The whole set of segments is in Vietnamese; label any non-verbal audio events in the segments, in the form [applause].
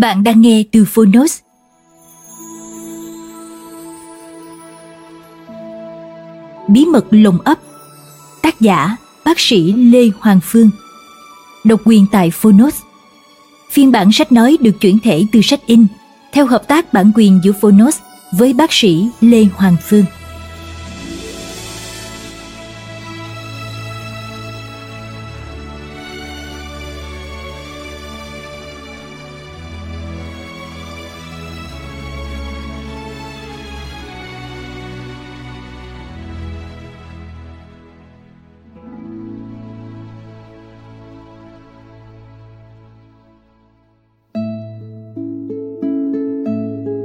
Bạn đang nghe từ Phonos. Bí mật lồng ấp Tác giả, bác sĩ Lê Hoàng Phương Độc quyền tại Phonos Phiên bản sách nói được chuyển thể từ sách in, theo hợp tác bản quyền giữa Phonos với bác sĩ Lê Hoàng Phương.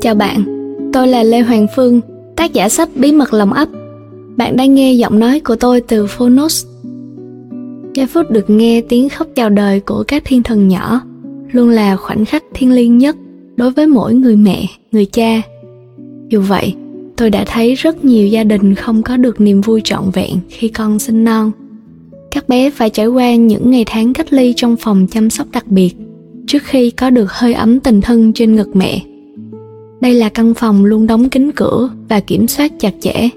Chào bạn, tôi là Lê Hoàng Phương, tác giả sách Bí mật lòng ấp. Bạn đang nghe giọng nói của tôi từ Phonos. Giây phút được nghe tiếng khóc chào đời của các thiên thần nhỏ luôn là khoảnh khắc thiêng liêng nhất đối với mỗi người mẹ, người cha. Dù vậy, tôi đã thấy rất nhiều gia đình không có được niềm vui trọn vẹn khi con sinh non. Các bé phải trải qua những ngày tháng cách ly trong phòng chăm sóc đặc biệt trước khi có được hơi ấm tình thân trên ngực mẹ đây là căn phòng luôn đóng kín cửa và kiểm soát chặt chẽ.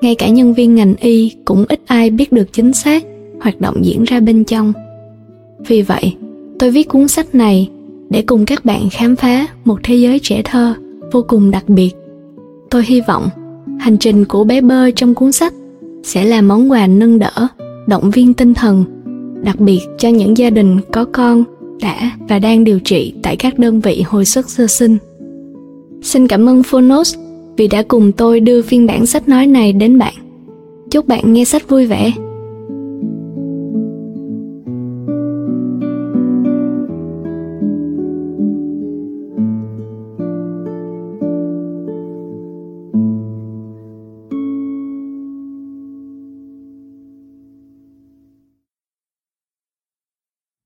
Ngay cả nhân viên ngành y cũng ít ai biết được chính xác hoạt động diễn ra bên trong. Vì vậy, tôi viết cuốn sách này để cùng các bạn khám phá một thế giới trẻ thơ vô cùng đặc biệt. Tôi hy vọng hành trình của bé bơ trong cuốn sách sẽ là món quà nâng đỡ động viên tinh thần, đặc biệt cho những gia đình có con đã và đang điều trị tại các đơn vị hồi sức sơ sinh. Xin cảm ơn Phonos vì đã cùng tôi đưa phiên bản sách nói này đến bạn. Chúc bạn nghe sách vui vẻ.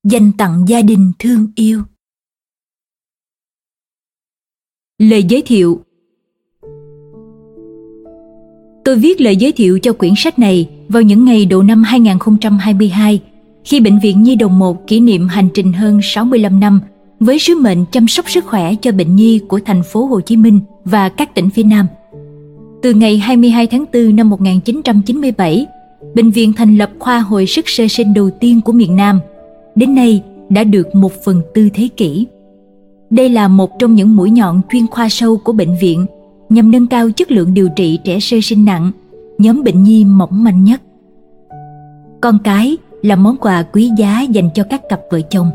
Dành tặng gia đình thương yêu Lời giới thiệu Tôi viết lời giới thiệu cho quyển sách này vào những ngày đầu năm 2022 khi Bệnh viện Nhi Đồng 1 kỷ niệm hành trình hơn 65 năm với sứ mệnh chăm sóc sức khỏe cho bệnh nhi của thành phố Hồ Chí Minh và các tỉnh phía Nam. Từ ngày 22 tháng 4 năm 1997, bệnh viện thành lập khoa hồi sức sơ sinh đầu tiên của miền Nam. Đến nay đã được một phần tư thế kỷ. Đây là một trong những mũi nhọn chuyên khoa sâu của bệnh viện nhằm nâng cao chất lượng điều trị trẻ sơ sinh nặng, nhóm bệnh nhi mỏng manh nhất. Con cái là món quà quý giá dành cho các cặp vợ chồng,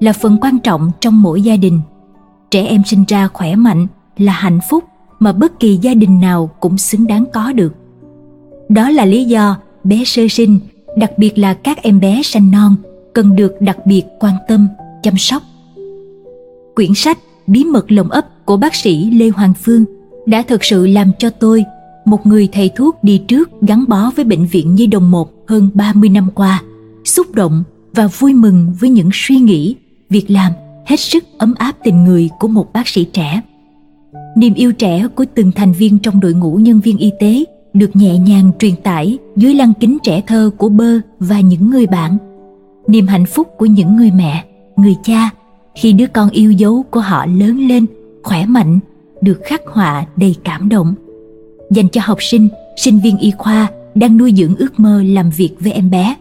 là phần quan trọng trong mỗi gia đình. Trẻ em sinh ra khỏe mạnh là hạnh phúc mà bất kỳ gia đình nào cũng xứng đáng có được. Đó là lý do bé sơ sinh, đặc biệt là các em bé sanh non, cần được đặc biệt quan tâm, chăm sóc quyển sách Bí mật lồng ấp của bác sĩ Lê Hoàng Phương đã thực sự làm cho tôi, một người thầy thuốc đi trước gắn bó với bệnh viện Nhi đồng 1 hơn 30 năm qua, xúc động và vui mừng với những suy nghĩ, việc làm hết sức ấm áp tình người của một bác sĩ trẻ. Niềm yêu trẻ của từng thành viên trong đội ngũ nhân viên y tế được nhẹ nhàng truyền tải dưới lăng kính trẻ thơ của bơ và những người bạn. Niềm hạnh phúc của những người mẹ, người cha khi đứa con yêu dấu của họ lớn lên, khỏe mạnh, được khắc họa đầy cảm động. Dành cho học sinh sinh viên y khoa đang nuôi dưỡng ước mơ làm việc với em bé.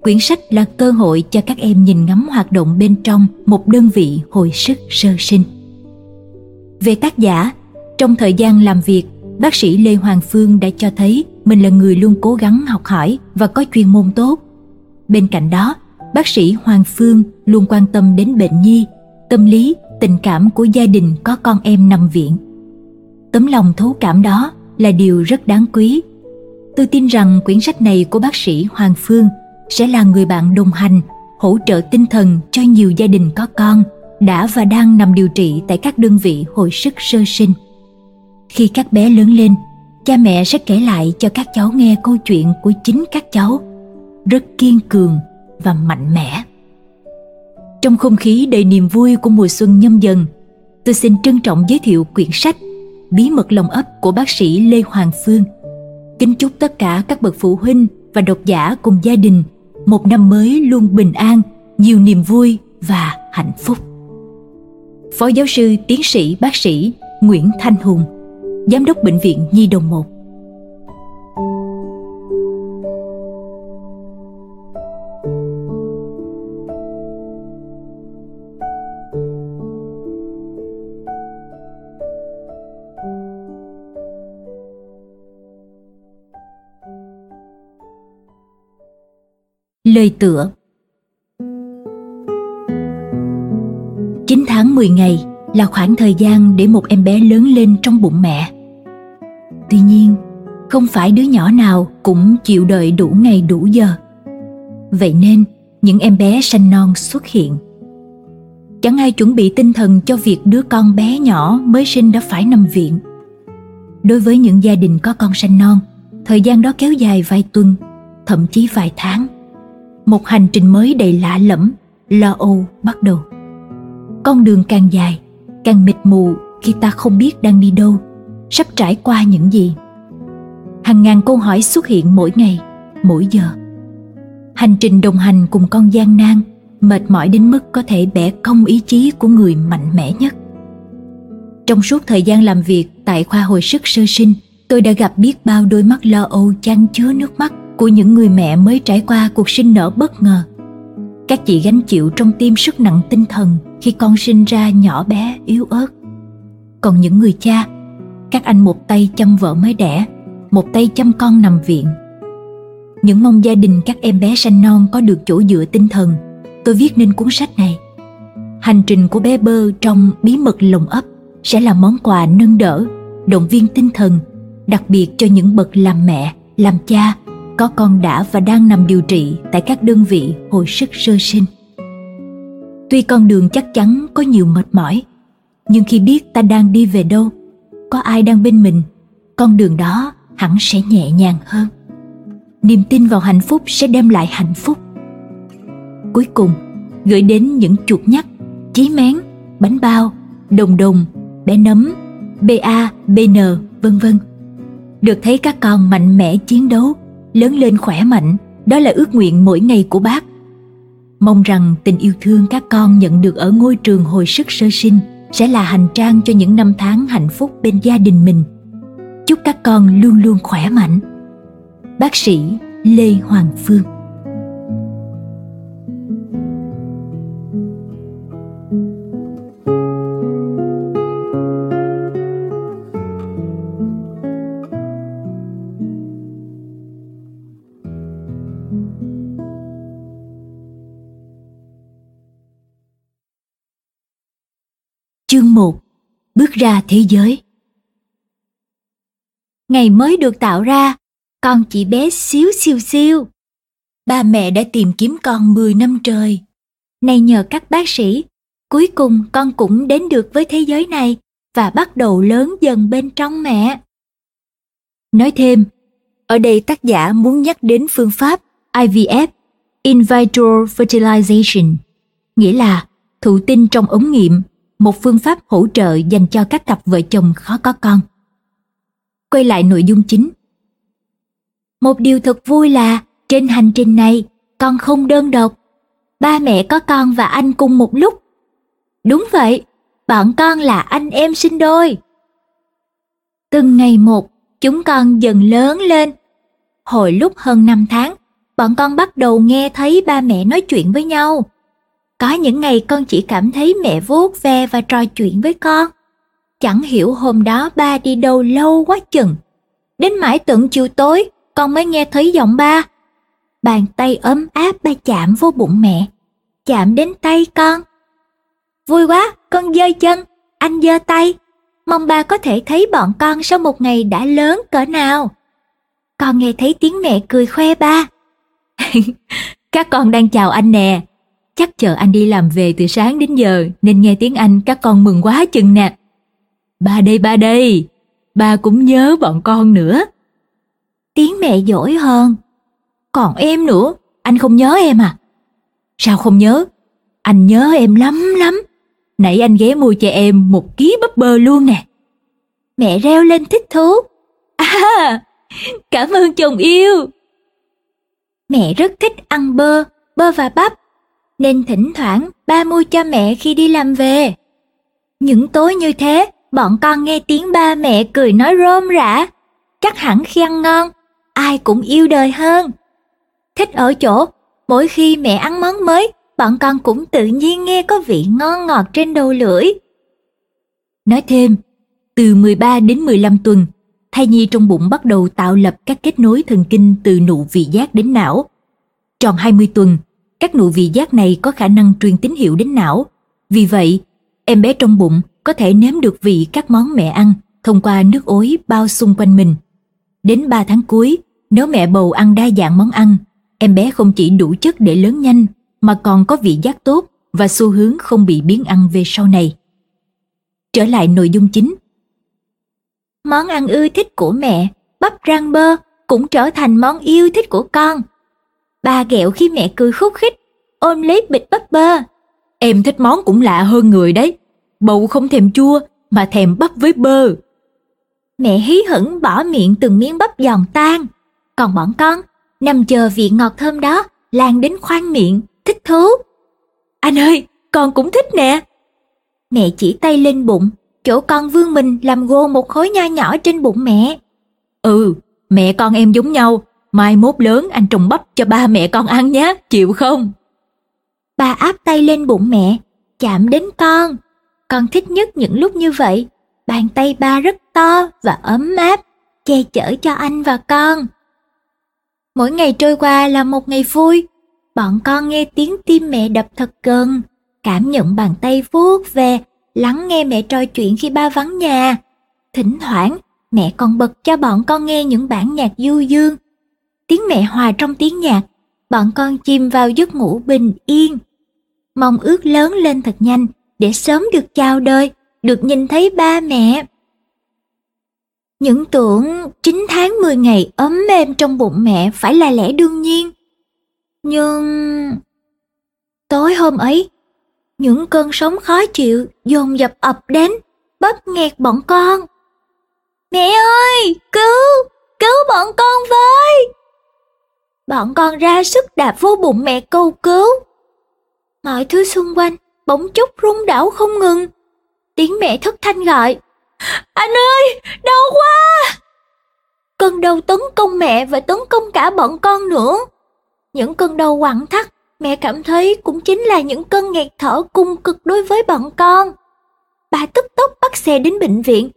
Quyển sách là cơ hội cho các em nhìn ngắm hoạt động bên trong một đơn vị hồi sức sơ sinh. Về tác giả, trong thời gian làm việc, bác sĩ lê hoàng phương đã cho thấy mình là người luôn cố gắng học hỏi và có chuyên môn tốt. Bên cạnh đó bác sĩ hoàng phương luôn quan tâm đến bệnh nhi, tâm lý, tình cảm của gia đình có con em nằm viện. Tấm lòng thấu cảm đó là điều rất đáng quý. Tôi tin rằng quyển sách này của bác sĩ hoàng phương sẽ là người bạn đồng hành, hỗ trợ tinh thần cho nhiều gia đình có con, đã và đang nằm điều trị tại các đơn vị hồi sức sơ sinh. Khi các bé lớn lên, cha mẹ sẽ kể lại cho các cháu nghe câu chuyện của chính các cháu, rất kiên cường và mạnh mẽ. Trong không khí đầy niềm vui của mùa xuân nhâm dần, tôi xin trân trọng giới thiệu quyển sách bí mật lòng ấp của bác sĩ lê hoàng phương. Kính chúc tất cả các bậc phụ huynh và độc giả cùng gia đình một năm mới luôn bình an, nhiều niềm vui và hạnh phúc. Phó giáo sư tiến sĩ bác sĩ nguyễn thanh hùng, giám đốc bệnh viện nhi đồng 1 nơi tựa 9 tháng 10 ngày là khoảng thời gian để một em bé lớn lên trong bụng mẹ. Tuy nhiên, không phải đứa nhỏ nào cũng chịu đợi đủ ngày đủ giờ. Vậy nên, những em bé sanh non xuất hiện. Chẳng ai chuẩn bị tinh thần cho việc đứa con bé nhỏ mới sinh đã phải nằm viện. Đối với những gia đình có con sanh non, thời gian đó kéo dài vài tuần, thậm chí vài tháng một hành trình mới đầy lạ lẫm, lo âu bắt đầu. Con đường càng dài, càng mịt mù khi ta không biết đang đi đâu, sắp trải qua những gì. Hàng ngàn câu hỏi xuất hiện mỗi ngày, mỗi giờ. Hành trình đồng hành cùng con gian nan, mệt mỏi đến mức có thể bẻ cong ý chí của người mạnh mẽ nhất. Trong suốt thời gian làm việc tại khoa hồi sức sơ sinh, tôi đã gặp biết bao đôi mắt lo âu chan chứa nước mắt của những người mẹ mới trải qua cuộc sinh nở bất ngờ. Các chị gánh chịu trong tim sức nặng tinh thần khi con sinh ra nhỏ bé, yếu ớt. Còn những người cha, các anh một tay chăm vợ mới đẻ, một tay chăm con nằm viện. Những mong gia đình các em bé sanh non có được chỗ dựa tinh thần. Tôi viết nên cuốn sách này. Hành trình của bé bơ trong bí mật lồng ấp sẽ là món quà nâng đỡ, động viên tinh thần, đặc biệt cho những bậc làm mẹ, làm cha có con đã và đang nằm điều trị tại các đơn vị hồi sức sơ sinh. Tuy con đường chắc chắn có nhiều mệt mỏi, nhưng khi biết ta đang đi về đâu, có ai đang bên mình, con đường đó hẳn sẽ nhẹ nhàng hơn. Niềm tin vào hạnh phúc sẽ đem lại hạnh phúc. Cuối cùng, gửi đến những chuột nhắt, chí mén, bánh bao, đồng đồng, bé nấm, BA, BN, vân vân. Được thấy các con mạnh mẽ chiến đấu lớn lên khỏe mạnh, đó là ước nguyện mỗi ngày của bác. Mong rằng tình yêu thương các con nhận được ở ngôi trường hồi sức sơ sinh sẽ là hành trang cho những năm tháng hạnh phúc bên gia đình mình. Chúc các con luôn luôn khỏe mạnh. Bác sĩ lê hoàng phương Chương 1 Bước ra thế giới Ngày mới được tạo ra, con chỉ bé xíu xiu xiu. Ba mẹ đã tìm kiếm con 10 năm trời. Nay nhờ các bác sĩ, cuối cùng con cũng đến được với thế giới này và bắt đầu lớn dần bên trong mẹ. Nói thêm, ở đây tác giả muốn nhắc đến phương pháp IVF, In vitro fertilization, nghĩa là thụ tinh trong ống nghiệm một phương pháp hỗ trợ dành cho các cặp vợ chồng khó có con. Quay lại nội dung chính. Một điều thật vui là trên hành trình này con không đơn độc. Ba mẹ có con và anh cùng một lúc. Đúng vậy, bọn con là anh em sinh đôi. Từng ngày một, chúng con dần lớn lên. Hồi lúc hơn 5 tháng, bọn con bắt đầu nghe thấy ba mẹ nói chuyện với nhau. Có những ngày con chỉ cảm thấy mẹ vuốt ve và trò chuyện với con. Chẳng hiểu hôm đó ba đi đâu lâu quá chừng. Đến mãi tận chiều tối, con mới nghe thấy giọng ba. Bàn tay ấm áp ba chạm vô bụng mẹ, chạm đến tay con. Vui quá, con giơ chân, anh giơ tay. Mong ba có thể thấy bọn con sau một ngày đã lớn cỡ nào. Con nghe thấy tiếng mẹ cười khoe ba. [laughs] các con đang chào anh nè. Chắc chờ anh đi làm về từ sáng đến giờ nên nghe tiếng anh các con mừng quá chừng nè. Ba đây ba đây, ba cũng nhớ bọn con nữa. Tiếng mẹ dỗi hơn. Còn em nữa, anh không nhớ em à? Sao không nhớ? Anh nhớ em lắm lắm. Nãy anh ghé mua cho em một ký bắp bơ luôn nè. Mẹ reo lên thích thú. À, cảm ơn chồng yêu. Mẹ rất thích ăn bơ, bơ và bắp, nên thỉnh thoảng ba mua cho mẹ khi đi làm về. Những tối như thế, bọn con nghe tiếng ba mẹ cười nói rôm rã. Chắc hẳn khi ăn ngon, ai cũng yêu đời hơn. Thích ở chỗ, mỗi khi mẹ ăn món mới, bọn con cũng tự nhiên nghe có vị ngon ngọt trên đầu lưỡi. Nói thêm, từ 13 đến 15 tuần, thai nhi trong bụng bắt đầu tạo lập các kết nối thần kinh từ nụ vị giác đến não. Tròn 20 tuần, các nụ vị giác này có khả năng truyền tín hiệu đến não. Vì vậy, em bé trong bụng có thể nếm được vị các món mẹ ăn thông qua nước ối bao xung quanh mình. Đến 3 tháng cuối, nếu mẹ bầu ăn đa dạng món ăn, em bé không chỉ đủ chất để lớn nhanh mà còn có vị giác tốt và xu hướng không bị biến ăn về sau này. Trở lại nội dung chính. Món ăn ưa thích của mẹ, bắp rang bơ, cũng trở thành món yêu thích của con. Ba ghẹo khi mẹ cười khúc khích, ôm lấy bịch bắp bơ. Em thích món cũng lạ hơn người đấy. Bầu không thèm chua, mà thèm bắp với bơ. Mẹ hí hửng bỏ miệng từng miếng bắp giòn tan. Còn bọn con, nằm chờ vị ngọt thơm đó, lan đến khoang miệng, thích thú. Anh ơi, con cũng thích nè. Mẹ chỉ tay lên bụng, chỗ con vương mình làm gô một khối nho nhỏ trên bụng mẹ. Ừ, mẹ con em giống nhau, mai mốt lớn anh trồng bắp cho ba mẹ con ăn nhé, chịu không? Bà áp tay lên bụng mẹ, chạm đến con. Con thích nhất những lúc như vậy, bàn tay ba rất to và ấm áp, che chở cho anh và con. Mỗi ngày trôi qua là một ngày vui, bọn con nghe tiếng tim mẹ đập thật gần, cảm nhận bàn tay vuốt về, lắng nghe mẹ trò chuyện khi ba vắng nhà. Thỉnh thoảng, mẹ còn bật cho bọn con nghe những bản nhạc du dương. Tiếng mẹ hòa trong tiếng nhạc, bọn con chìm vào giấc ngủ bình yên. Mong ước lớn lên thật nhanh để sớm được chào đời, được nhìn thấy ba mẹ. Những tưởng 9 tháng 10 ngày ấm êm trong bụng mẹ phải là lẽ đương nhiên. Nhưng... Tối hôm ấy, những cơn sóng khó chịu dồn dập ập đến, bóp nghẹt bọn con. Mẹ ơi, cứu, cứu bọn con với! Bọn con ra sức đạp vô bụng mẹ câu cứu. Mọi thứ xung quanh bỗng chốc rung đảo không ngừng. Tiếng mẹ thất thanh gọi. Anh ơi, đau quá! Cơn đau tấn công mẹ và tấn công cả bọn con nữa. Những cơn đau quặn thắt, mẹ cảm thấy cũng chính là những cơn nghẹt thở cung cực đối với bọn con. Bà tức tốc bắt xe đến bệnh viện.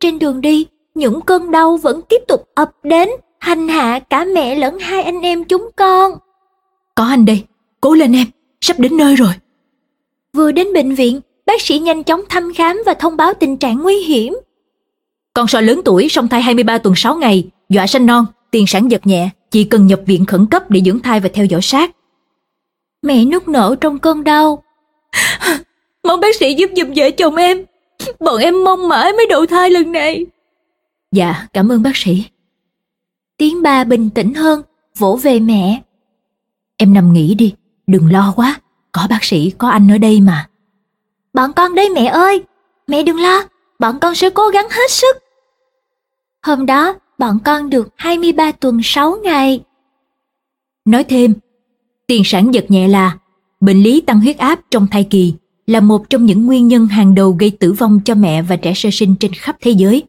Trên đường đi, những cơn đau vẫn tiếp tục ập đến, hành hạ cả mẹ lẫn hai anh em chúng con. Có anh đây, cố lên em, sắp đến nơi rồi. Vừa đến bệnh viện, bác sĩ nhanh chóng thăm khám và thông báo tình trạng nguy hiểm. Con sò lớn tuổi song thai 23 tuần 6 ngày, dọa sanh non, tiền sản giật nhẹ, chỉ cần nhập viện khẩn cấp để dưỡng thai và theo dõi sát. Mẹ nức nở trong cơn đau. [laughs] Mong bác sĩ giúp giùm vợ chồng em. Bọn em mong mãi mới đậu thai lần này. Dạ, cảm ơn bác sĩ. Tiếng ba bình tĩnh hơn, vỗ về mẹ. Em nằm nghỉ đi, đừng lo quá, có bác sĩ, có anh ở đây mà. Bọn con đây mẹ ơi, mẹ đừng lo, bọn con sẽ cố gắng hết sức. Hôm đó, bọn con được 23 tuần 6 ngày. Nói thêm, tiền sản giật nhẹ là bệnh lý tăng huyết áp trong thai kỳ là một trong những nguyên nhân hàng đầu gây tử vong cho mẹ và trẻ sơ sinh trên khắp thế giới.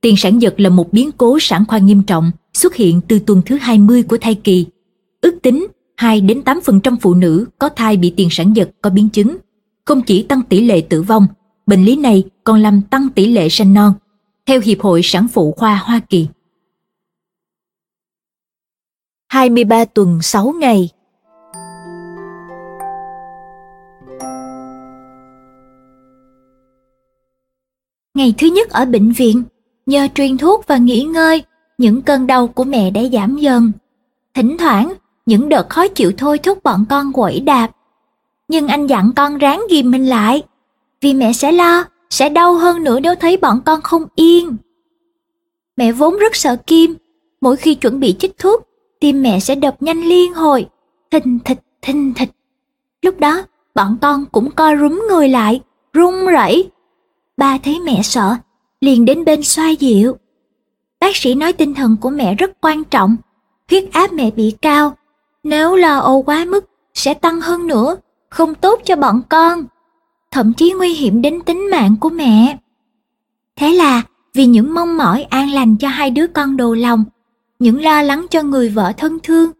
Tiền sản giật là một biến cố sản khoa nghiêm trọng xuất hiện từ tuần thứ 20 của thai kỳ. Ước tính 2 đến 8% phụ nữ có thai bị tiền sản giật có biến chứng. Không chỉ tăng tỷ lệ tử vong, bệnh lý này còn làm tăng tỷ lệ sanh non, theo Hiệp hội Sản phụ khoa Hoa Kỳ. 23 tuần 6 ngày Ngày thứ nhất ở bệnh viện, nhờ truyền thuốc và nghỉ ngơi, những cơn đau của mẹ đã giảm dần. Thỉnh thoảng, những đợt khó chịu thôi thúc bọn con quẩy đạp. Nhưng anh dặn con ráng ghim mình lại, vì mẹ sẽ lo, sẽ đau hơn nữa nếu thấy bọn con không yên. Mẹ vốn rất sợ Kim, mỗi khi chuẩn bị chích thuốc, tim mẹ sẽ đập nhanh liên hồi, thình thịch thình thịch. Lúc đó, bọn con cũng co rúm người lại, run rẩy. Ba thấy mẹ sợ, liền đến bên xoa dịu. Bác sĩ nói tinh thần của mẹ rất quan trọng, huyết áp mẹ bị cao, nếu lo âu quá mức sẽ tăng hơn nữa, không tốt cho bọn con, thậm chí nguy hiểm đến tính mạng của mẹ. Thế là vì những mong mỏi an lành cho hai đứa con đồ lòng, những lo lắng cho người vợ thân thương,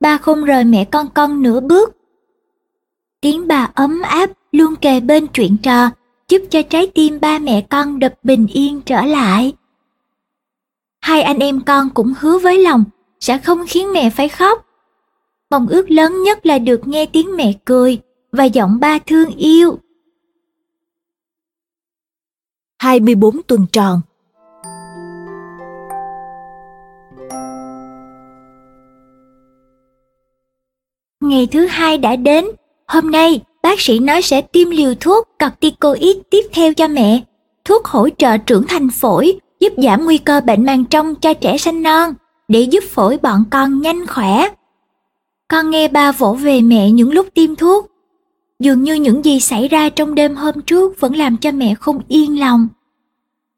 ba không rời mẹ con con nửa bước. Tiếng bà ấm áp luôn kề bên chuyện trò, giúp cho trái tim ba mẹ con đập bình yên trở lại. Hai anh em con cũng hứa với lòng sẽ không khiến mẹ phải khóc. Mong ước lớn nhất là được nghe tiếng mẹ cười và giọng ba thương yêu. 24 tuần tròn Ngày thứ hai đã đến, hôm nay bác sĩ nói sẽ tiêm liều thuốc corticoid tiếp theo cho mẹ. Thuốc hỗ trợ trưởng thành phổi, giúp giảm nguy cơ bệnh màng trong cho trẻ sanh non, để giúp phổi bọn con nhanh khỏe. Con nghe ba vỗ về mẹ những lúc tiêm thuốc. Dường như những gì xảy ra trong đêm hôm trước vẫn làm cho mẹ không yên lòng.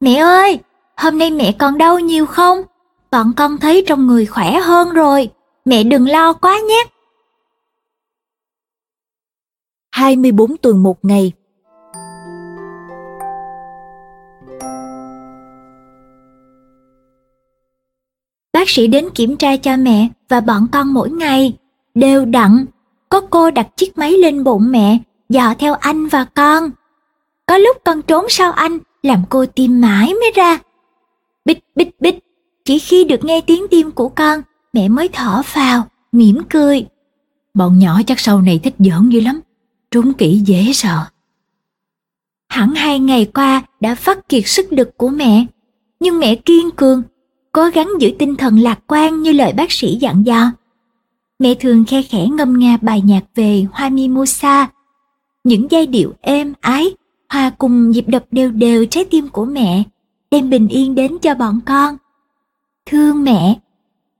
Mẹ ơi, hôm nay mẹ còn đau nhiều không? Bọn con thấy trong người khỏe hơn rồi. Mẹ đừng lo quá nhé. 24 tuần một ngày. Bác sĩ đến kiểm tra cho mẹ và bọn con mỗi ngày, đều đặn. Có cô đặt chiếc máy lên bụng mẹ, dò theo anh và con. Có lúc con trốn sau anh, làm cô tìm mãi mới ra. Bích bích bích, chỉ khi được nghe tiếng tim của con, mẹ mới thở vào, mỉm cười. Bọn nhỏ chắc sau này thích giỡn dữ lắm trúng kỹ dễ sợ. Hẳn hai ngày qua đã phát kiệt sức lực của mẹ, nhưng mẹ kiên cường, cố gắng giữ tinh thần lạc quan như lời bác sĩ dặn dò. Mẹ thường khe khẽ ngâm nga bài nhạc về Hoa Mimosa. Những giai điệu êm ái, hòa cùng nhịp đập đều đều trái tim của mẹ, đem bình yên đến cho bọn con. Thương mẹ,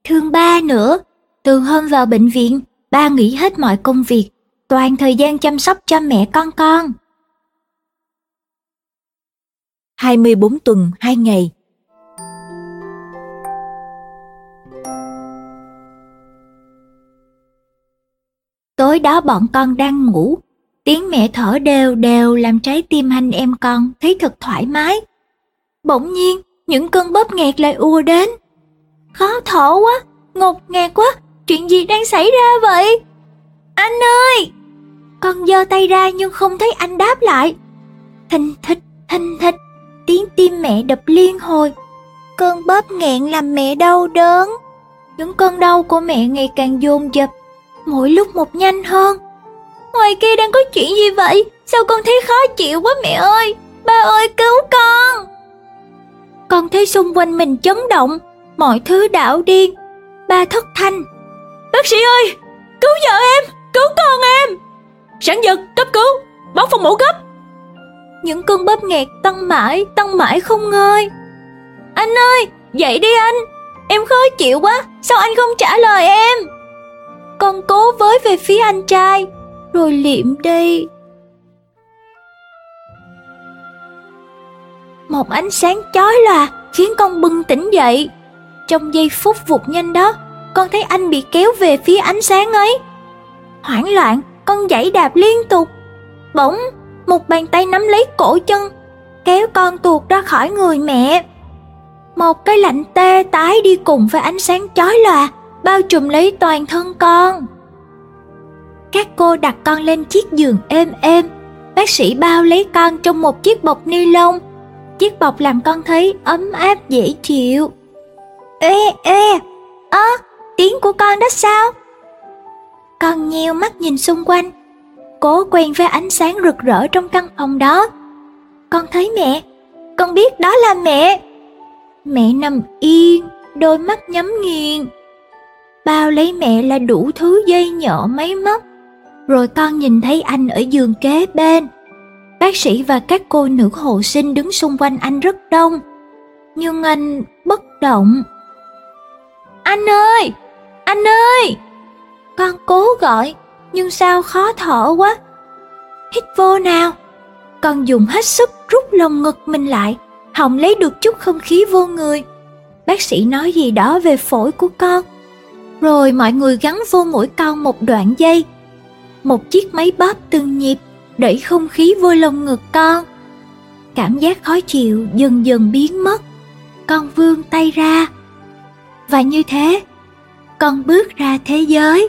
thương ba nữa. Từ hôm vào bệnh viện, ba nghỉ hết mọi công việc, toàn thời gian chăm sóc cho mẹ con con. 24 tuần 2 ngày Tối đó bọn con đang ngủ, tiếng mẹ thở đều đều làm trái tim anh em con thấy thật thoải mái. Bỗng nhiên, những cơn bóp nghẹt lại ùa đến. Khó thở quá, ngột ngạt quá, chuyện gì đang xảy ra vậy? Anh ơi! Con giơ tay ra nhưng không thấy anh đáp lại. Thình thịch, thình thịch, tiếng tim mẹ đập liên hồi. Cơn bóp nghẹn làm mẹ đau đớn. Những cơn đau của mẹ ngày càng dồn dập, mỗi lúc một nhanh hơn. Ngoài kia đang có chuyện gì vậy? Sao con thấy khó chịu quá mẹ ơi? Ba ơi cứu con! Con thấy xung quanh mình chấn động, mọi thứ đảo điên. Ba thất thanh. Bác sĩ ơi! Cứu vợ em! Cứu con em! Sản giật, cấp cứu, báo phòng mổ gấp. Những cơn bóp nghẹt tăng mãi, tăng mãi không ngơi. Anh ơi, dậy đi anh. Em khó chịu quá, sao anh không trả lời em? Con cố với về phía anh trai Rồi liệm đi. Một ánh sáng chói lòa khiến con bừng tỉnh dậy. Trong giây phút vụt nhanh đó Con thấy anh bị kéo về phía ánh sáng ấy. Hoảng loạn con giãy đạp liên tục. Bỗng, một bàn tay nắm lấy cổ chân, kéo con tuột ra khỏi người mẹ. Một cái lạnh tê tái đi cùng với ánh sáng chói lòa, bao trùm lấy toàn thân con. Các cô đặt con lên chiếc giường êm êm, bác sĩ bao lấy con trong một chiếc bọc ni lông. Chiếc bọc làm con thấy ấm áp dễ chịu. Ê, ê, ơ, à, tiếng của con đó sao? Con nheo mắt nhìn xung quanh, cố quen với ánh sáng rực rỡ trong căn phòng đó. Con thấy mẹ, con biết đó là mẹ. Mẹ nằm yên, đôi mắt nhắm nghiền. Bao lấy mẹ là đủ thứ dây nhợ máy móc. Rồi con nhìn thấy anh ở giường kế bên. Bác sĩ và các cô nữ hộ sinh đứng xung quanh anh rất đông. Nhưng anh bất động. Anh ơi! Anh ơi! Con cố gọi, nhưng sao khó thở quá. Hít vô nào. Con dùng hết sức rút lồng ngực mình lại, hòng lấy được chút không khí vô người. Bác sĩ nói gì đó về phổi của con. Rồi mọi người gắn vô mũi con một đoạn dây. Một chiếc máy bóp từng nhịp đẩy không khí vô lồng ngực con. Cảm giác khó chịu dần dần biến mất. Con vươn tay ra. Và như thế, con bước ra thế giới.